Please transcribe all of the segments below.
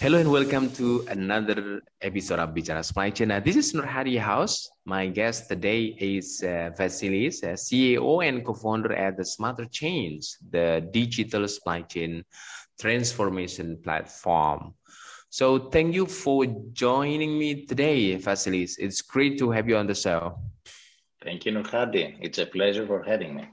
Hello and welcome to another episode of Bicara Supply Chain. Uh, this is Nurhadi House. My guest today is uh, Vasilis, uh, CEO and co-founder at the Smarter Chains, the digital supply chain transformation platform. So thank you for joining me today, Vasilis. It's great to have you on the show. Thank you, Nurhadi. It's a pleasure for having me.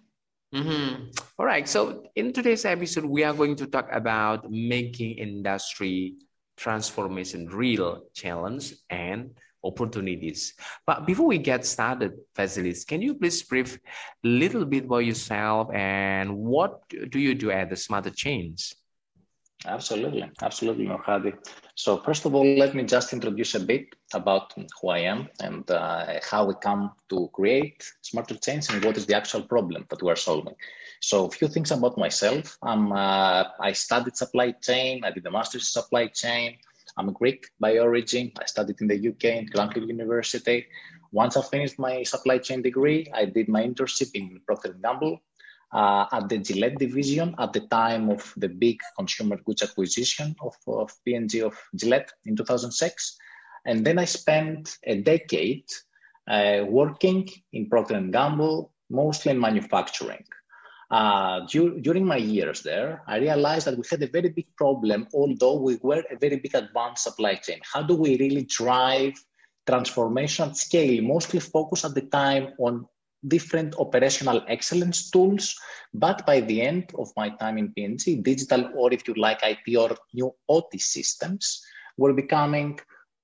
Mm-hmm. All right. So in today's episode, we are going to talk about making industry transformation real challenge and opportunities. But before we get started, Vasilis, can you please brief a little bit about yourself and what do you do at the Smarter Chains? Absolutely, absolutely, Nurhadi. So first of all, let me just introduce a bit about who I am and uh, how we come to create Smarter Chains and what is the actual problem that we're solving. So a few things about myself. I'm, uh, I studied supply chain. I did a master's in supply chain. I'm Greek by origin. I studied in the UK in Cranfield University. Once I finished my supply chain degree, I did my internship in Procter & Gamble uh, at the Gillette division at the time of the big consumer goods acquisition of, of P&G of Gillette in 2006. And then I spent a decade uh, working in Procter & Gamble, mostly in manufacturing. Uh, du- during my years there, I realized that we had a very big problem, although we were a very big advanced supply chain. How do we really drive transformation at scale, mostly focused at the time on different operational excellence tools. But by the end of my time in P&G, digital or if you like IT or new OT systems were becoming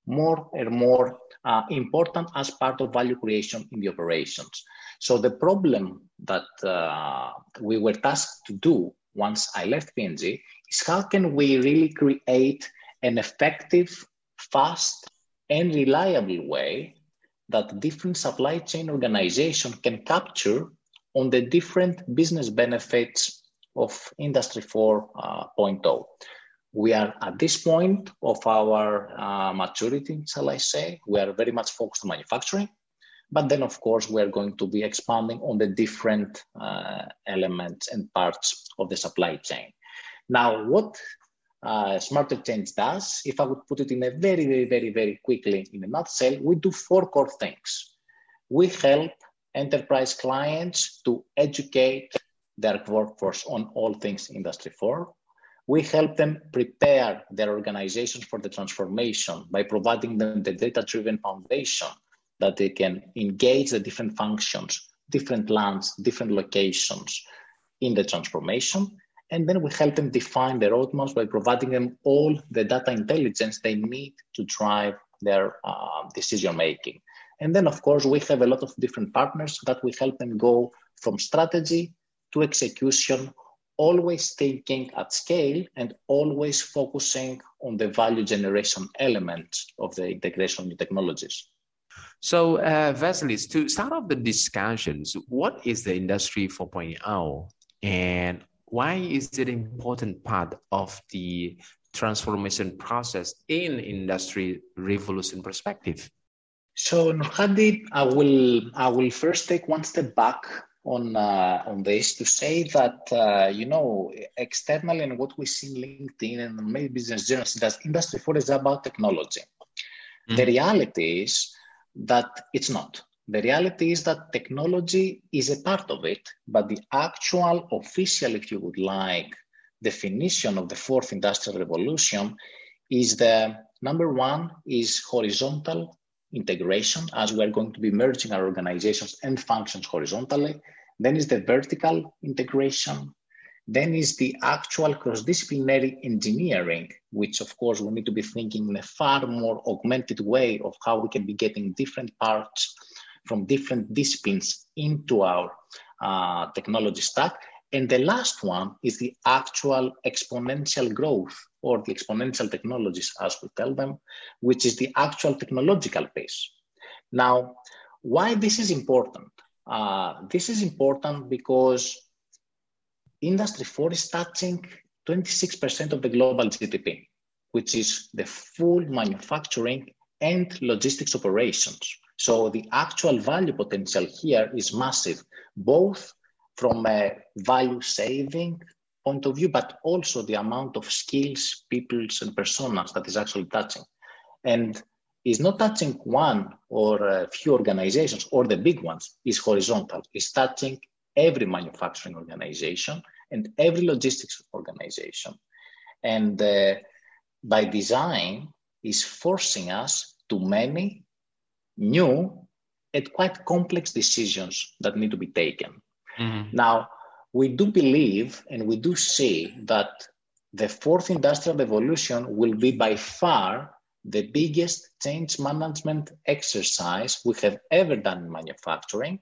more and more uh, important as part of value creation in the operations. So the problem that uh, we were tasked to do once I left P&G is how can we really create an effective, fast, and reliable way that different supply chain organization can capture on the different business benefits of Industry 4.0. Uh, we are at this point of our uh, maturity, shall I say. We are very much focused on manufacturing. But then, of course, we're going to be expanding on the different uh, elements and parts of the supply chain. Now, what uh, Smarter Chains does, if I would put it in a very, very, very, very quickly in a nutshell, we do four core things. We help enterprise clients to educate their workforce on all things Industry 4. We help them prepare their organizations for the transformation by providing them the data driven foundation that they can engage the different functions, different lands, different locations in the transformation. And then we help them define their roadmaps by providing them all the data intelligence they need to drive their uh, decision making. And then, of course, we have a lot of different partners that we help them go from strategy to execution, always thinking at scale and always focusing on the value generation element of the integration of new technologies. So, uh, Vasilis, to start off the discussions, what is the Industry 4.0 and why is it an important part of the transformation process in industry revolution perspective? So, Nurhadi, I will I will first take one step back on uh, on this to say that uh, you know externally and what we see in LinkedIn and maybe business journals that industry four is about technology. Mm-hmm. The reality is that it's not. The reality is that technology is a part of it, but the actual official, if you would like, definition of the fourth industrial revolution is the number one is horizontal integration, as we are going to be merging our organizations and functions horizontally. Then is the vertical integration, then is the actual cross-disciplinary engineering, which of course we need to be thinking in a far more augmented way of how we can be getting different parts from different disciplines into our uh, technology stack. And the last one is the actual exponential growth or the exponential technologies, as we tell them, which is the actual technological pace. Now, why this is important? Uh, this is important because Industry 4 is touching 26% of the global GDP, which is the full manufacturing and logistics operations. So the actual value potential here is massive, both from a value saving point of view, but also the amount of skills, peoples, and personas that is actually touching. And is not touching one or a few organizations or the big ones, is horizontal. is touching every manufacturing organization and every logistics organization. And uh, by design, is forcing us to many new and quite complex decisions that need to be taken. Mm-hmm. Now, we do believe and we do see that the fourth industrial revolution will be by far the biggest change management exercise we have ever done in manufacturing.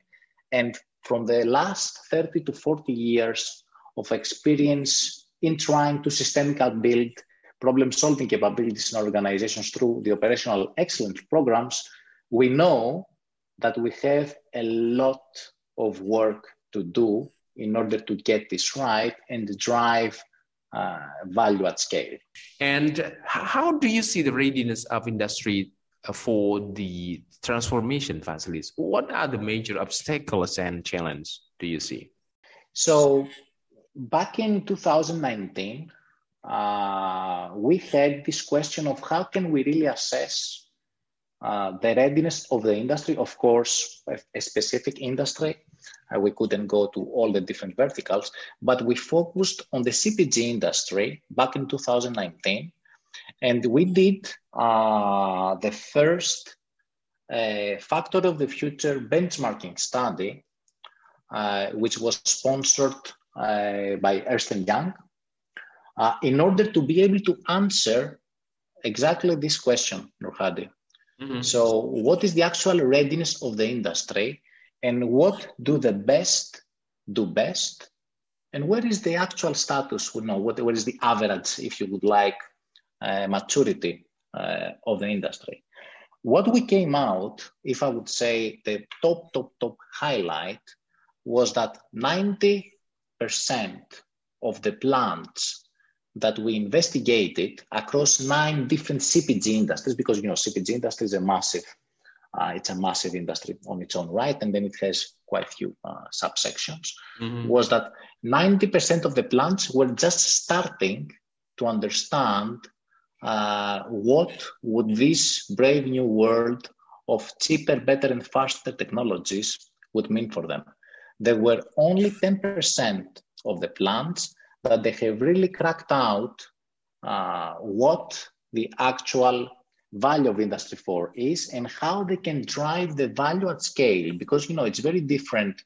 And from the last 30 to 40 years of experience in trying to systemically build problem solving capabilities in organizations through the operational excellence programs, we know that we have a lot of work to do in order to get this right and drive uh, value at scale. And how do you see the readiness of industry uh, for the transformation facilities? What are the major obstacles and challenges do you see? So back in 2019, uh, we had this question of how can we really assess uh, the readiness of the industry, of course, a, specific industry. Uh, we couldn't go to all the different verticals, but we focused on the CPG industry back in 2019. And we did uh, the first uh, Factory of the Future benchmarking study, uh, which was sponsored by Ernst Young, in order to be able to answer exactly this question, Nurhadi. Mm-hmm. So, what is the actual readiness of the industry, and what do the best do best, and where is the actual status? You know, what, what is the average, if you would like, uh, maturity uh, of the industry? What we came out, if I would say the top, top, top highlight, was that 90% of the plants that we investigated across nine different CPG industries, because you know CPG industry is a massive, uh, it's a massive industry on its own right, and then it has quite a few uh, subsections. Mm-hmm. Was that 90% of the plants were just starting to understand uh, what would this brave new world of cheaper, better, and faster technologies would mean for them. There were only 10% of the plants that they have really cracked out uh, what the actual value of industry 4 is and how they can drive the value at scale. Because you know it's very different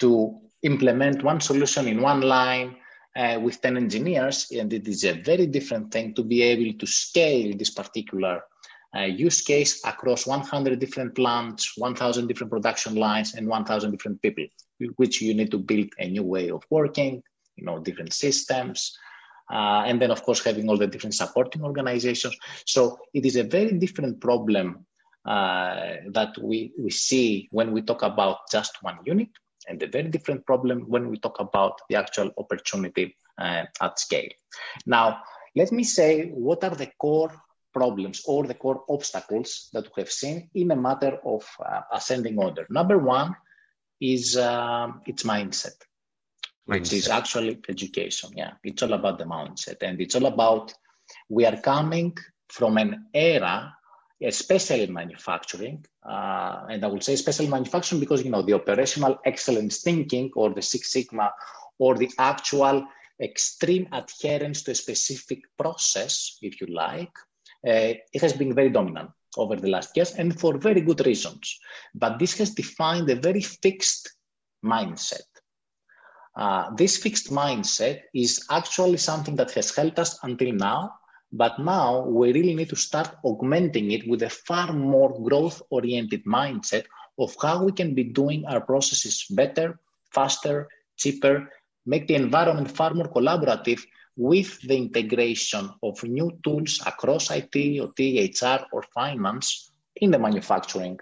to implement one solution in one line uh, with 10 engineers and it is a very different thing to be able to scale this particular uh, use case across 100 different plants 1000 different production lines and 1000 different people which you need to build a new way of working you know, different systems. Uh, and then, of course, having all the different supporting organizations. So it is a very different problem uh, that we, we see when we talk about just one unit, and a very different problem when we talk about the actual opportunity uh, at scale. Now, let me say what are the core problems or the core obstacles that we have seen in a matter of uh, ascending order. Number one is um, its mindset which is actually education. Yeah, it's all about the mindset, and it's all about we are coming from an era, especially in manufacturing, uh, and I will say especially manufacturing because you know the operational excellence thinking or the Six Sigma or the actual extreme adherence to a specific process, if you like, uh, it has been very dominant over the last years and for very good reasons. But this has defined a very fixed mindset uh, this fixed mindset is actually something that has helped us until now, but now we really need to start augmenting it with a far more growth oriented mindset of how we can be doing our processes better, faster, cheaper, make the environment far more collaborative with the integration of new tools across IT, OT, HR, or finance in the manufacturing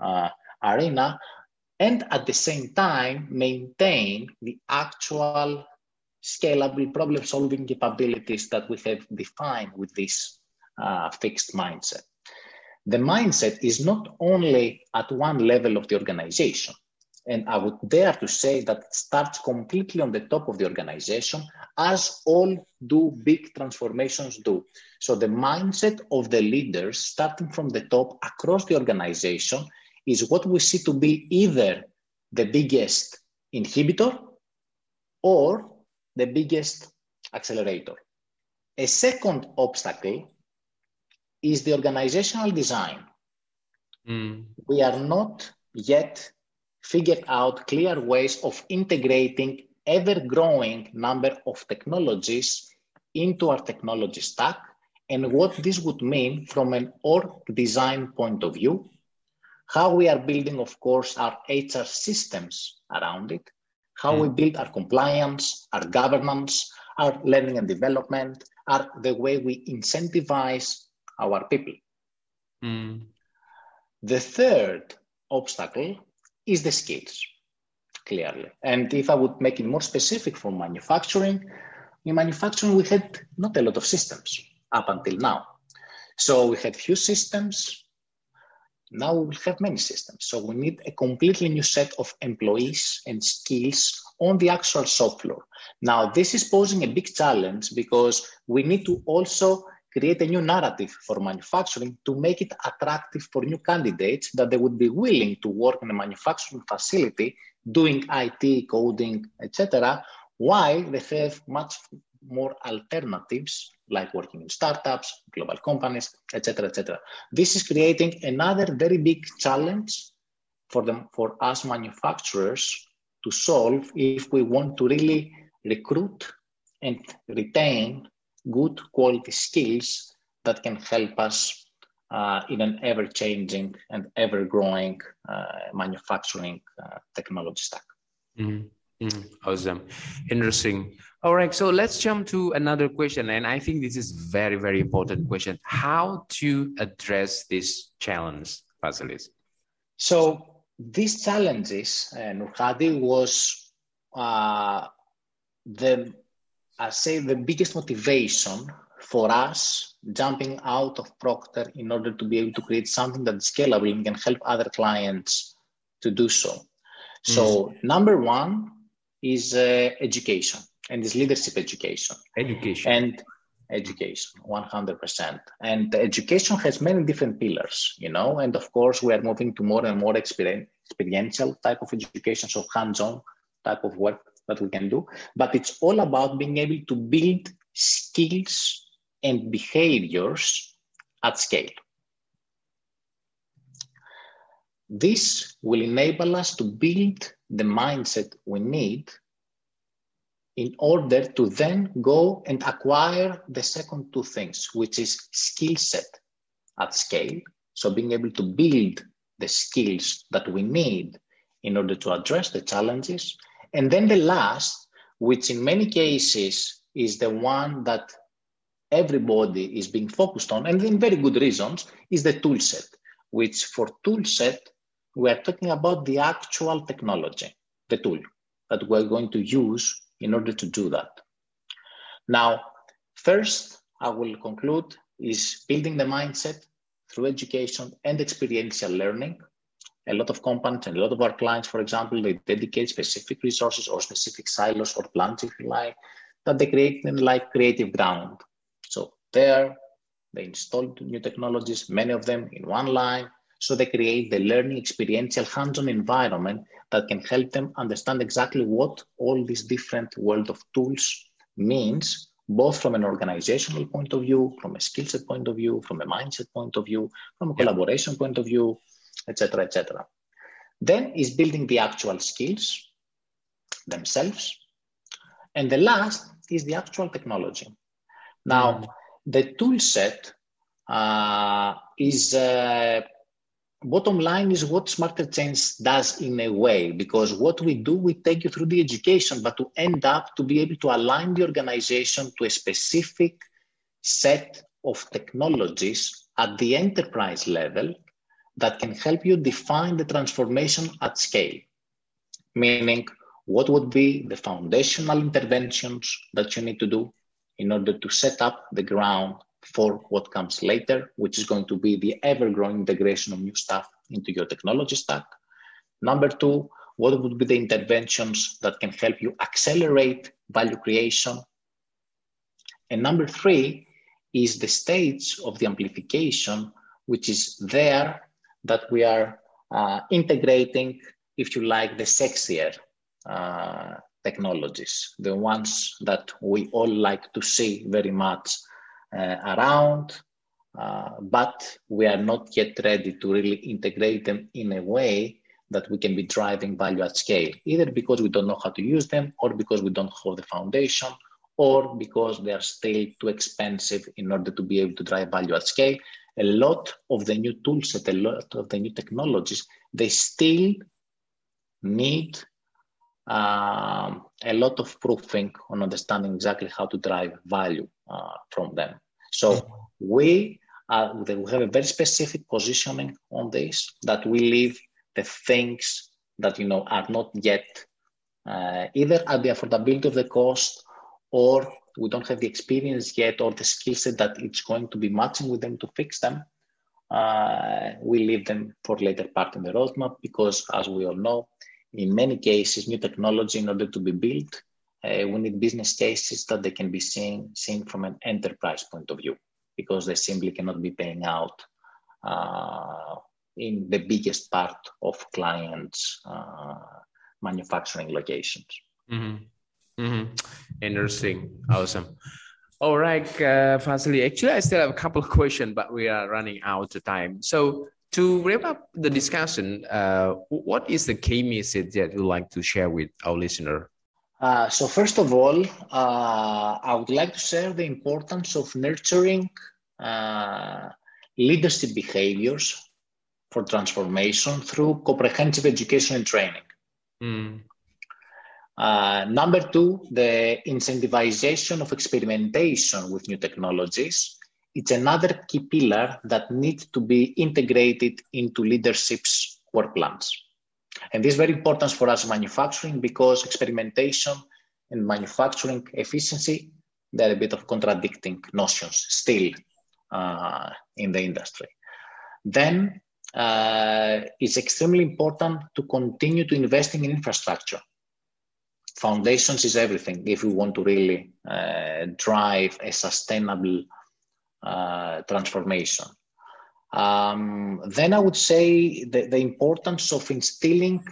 uh, arena, and at the same time maintain the actual scalable problem solving capabilities that we have defined with this uh, fixed mindset. The mindset is not only at one level of the organization, and I would dare to say that it starts completely on the top of the organization, as all do big transformations do. So the mindset of the leaders, starting from the top across the organization, is what we see to be either the biggest inhibitor or the biggest accelerator. A second obstacle is the organizational design. Mm. We are not yet figured out clear ways of integrating ever-growing number of technologies into our technology stack and what this would mean from an org design point of view, how we are building, of course, our HR systems around it, how mm. we build our compliance, our governance, our learning and development, are the way we incentivize our people. Mm. The third obstacle is the skills, clearly. And if I would make it more specific for manufacturing, in manufacturing we had not a lot of systems up until now. So we had few systems. Now we will have many systems. So we need a completely new set of employees and skills on the actual shop floor. Now this is posing a big challenge because we need to also create a new narrative for manufacturing to make it attractive for new candidates that they would be willing to work in a manufacturing facility doing IT, coding, etc., while they have much more alternatives like working in startups, global companies, etc., etc. This is creating another very big challenge for them, for us manufacturers to solve if we want to really recruit and retain good quality skills that can help us uh, in an ever changing and ever growing uh, manufacturing uh, technology stack. Mm-hmm. Mm, awesome. Interesting. All right. So let's jump to another question. And I think this is very, very important question. How to address this challenge, Vasilis? So these challenges, uh, Nurhadi, was uh, the I say the biggest motivation for us jumping out of Procter in order to be able to create something that's scalable and can help other clients to do so. So mm. number one is uh, education and is leadership education. Education. And education 100% and education has many different pillars you know and of course we are moving to more and more experiential type of education so hands-on type of work that we can do, but it's all about being able to build skills and behaviors at scale. This will enable us to build the mindset we need in order to then go and acquire the second two things, which is skill set at scale. So being able to build the skills that we need in order to address the challenges and then the last, which in many cases is the one that everybody is being focused on, and in very good reasons, is the tool set, which for tool set, we are talking about the actual technology, the tool that we're going to use in order to do that. Now, first, I will conclude is building the mindset through education and experiential learning a lot of companies and a lot of our clients, for example, they dedicate specific resources or specific silos or plants, if you like, that they create them like creative ground. So there, they install new technologies, many of them in one line. So they create the learning experiential hands-on environment that can help them understand exactly what all these different world of tools means, both from an organizational point of view, from a skill set point of view, from a mindset point of view, from a collaboration point of view, etc., etc. Then is building the actual skills themselves. And the last is the actual technology. Now, mm. the tool set uh, is uh, bottom line is what Smarter Chains does in a way, because what we do, we take you through the education, but to end up to be able to align the organization to a specific set of technologies at the enterprise level that can help you define the transformation at scale. Meaning, what would be the foundational interventions that you need to do in order to set up the ground for what comes later, which is going to be the ever growing integration of new stuff into your technology stack. Number two, what would be the interventions that can help you accelerate value creation? And number three is the stage of the amplification, which is there that we are uh, integrating, if you like, the sexier uh, technologies, the ones that we all like to see very much around, uh, but we are not yet ready to really integrate them in a way that we can be driving value at scale, either because we don't know how to use them or because we don't have the foundation or because they are still too expensive in order to be able to drive value at scale. A lot of the new tools, a lot of the new technologies, they still need um, a lot of proofing on understanding exactly how to drive value uh, from them. So we, are, we have a very specific positioning on this that we leave the things that you know are not yet uh, either at the affordability of the cost or we don't have the experience yet or the skill set that it's going to be matching with them to fix them. Uh, we leave them for later part in the roadmap because, as we all know, in many cases, new technology, in order to be built, uh, we need business cases that they can be seen, seen from an enterprise point of view because they simply cannot be paying out uh, in the biggest part of clients' uh, manufacturing locations. Mm-hmm. Mm-hmm. Interesting. Awesome. All right, uh. Actually, I still have a couple of questions, but we are running out of time. So, to wrap up the discussion, uh, what is the key message that you'd like to share with our listener? Uh, so first of all, uh, I would like to share the importance of nurturing uh, leadership behaviors for transformation through comprehensive education and training. Mm. number two, the incentivization of experimentation with new technologies it's another key pillar that needs to be integrated into leadership's work plans. And this is very important for us manufacturing because experimentation and manufacturing efficiency, they're a bit of contradicting notions still uh, in the industry. Then uh, it's extremely important to continue to investing in infrastructure. Foundations is everything if we want to really uh, drive a sustainable transformation. Um, then I would say the, the importance of instilling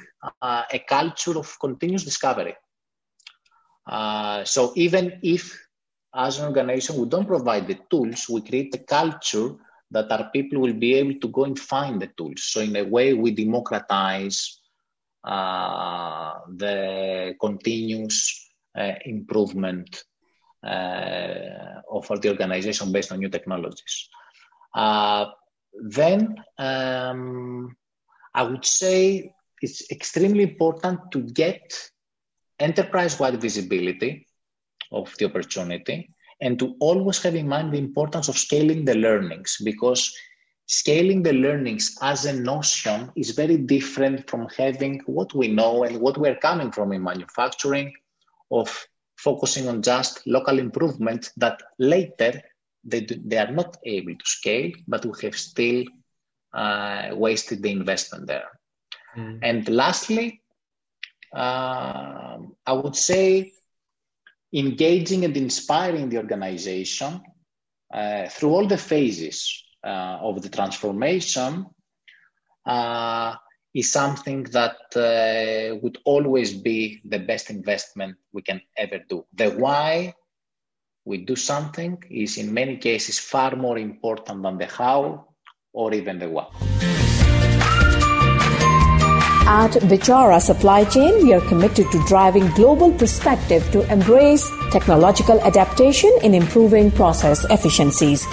uh, a culture of continuous discovery. Uh, so even if as an organization we don't provide the tools, we create a culture that our people will be able to go and find the tools. So in a way, we democratize uh, the continuous uh, improvement uh, of the organization based on new technologies. Uh, then um, I would say it's extremely important to get enterprise-wide visibility of the opportunity and to always have in mind the importance of scaling the learnings because scaling the learnings as a notion is very different from having what we know and what we're coming from in manufacturing of focusing on just local improvements that later they, do, they are not able to scale, but we have still uh, wasted the investment there. Mm. And lastly, uh, I would say engaging and inspiring the organization uh, through all the phases uh, of the transformation uh, is something that uh, would always be the best investment we can ever do. The why we do something is in many cases far more important than the how or even the what. At Bicara Supply Chain, we are committed to driving global perspective to embrace technological adaptation in improving process efficiencies.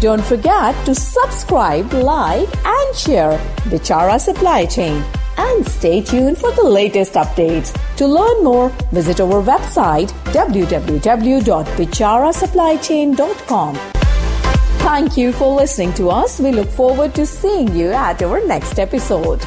Don't forget to subscribe, like, and share Bicara Supply Chain. And stay tuned for the latest updates. To learn more, visit our website www.bicarasupplychain.com. Thank you for listening to us. We look forward to seeing you at our next episode.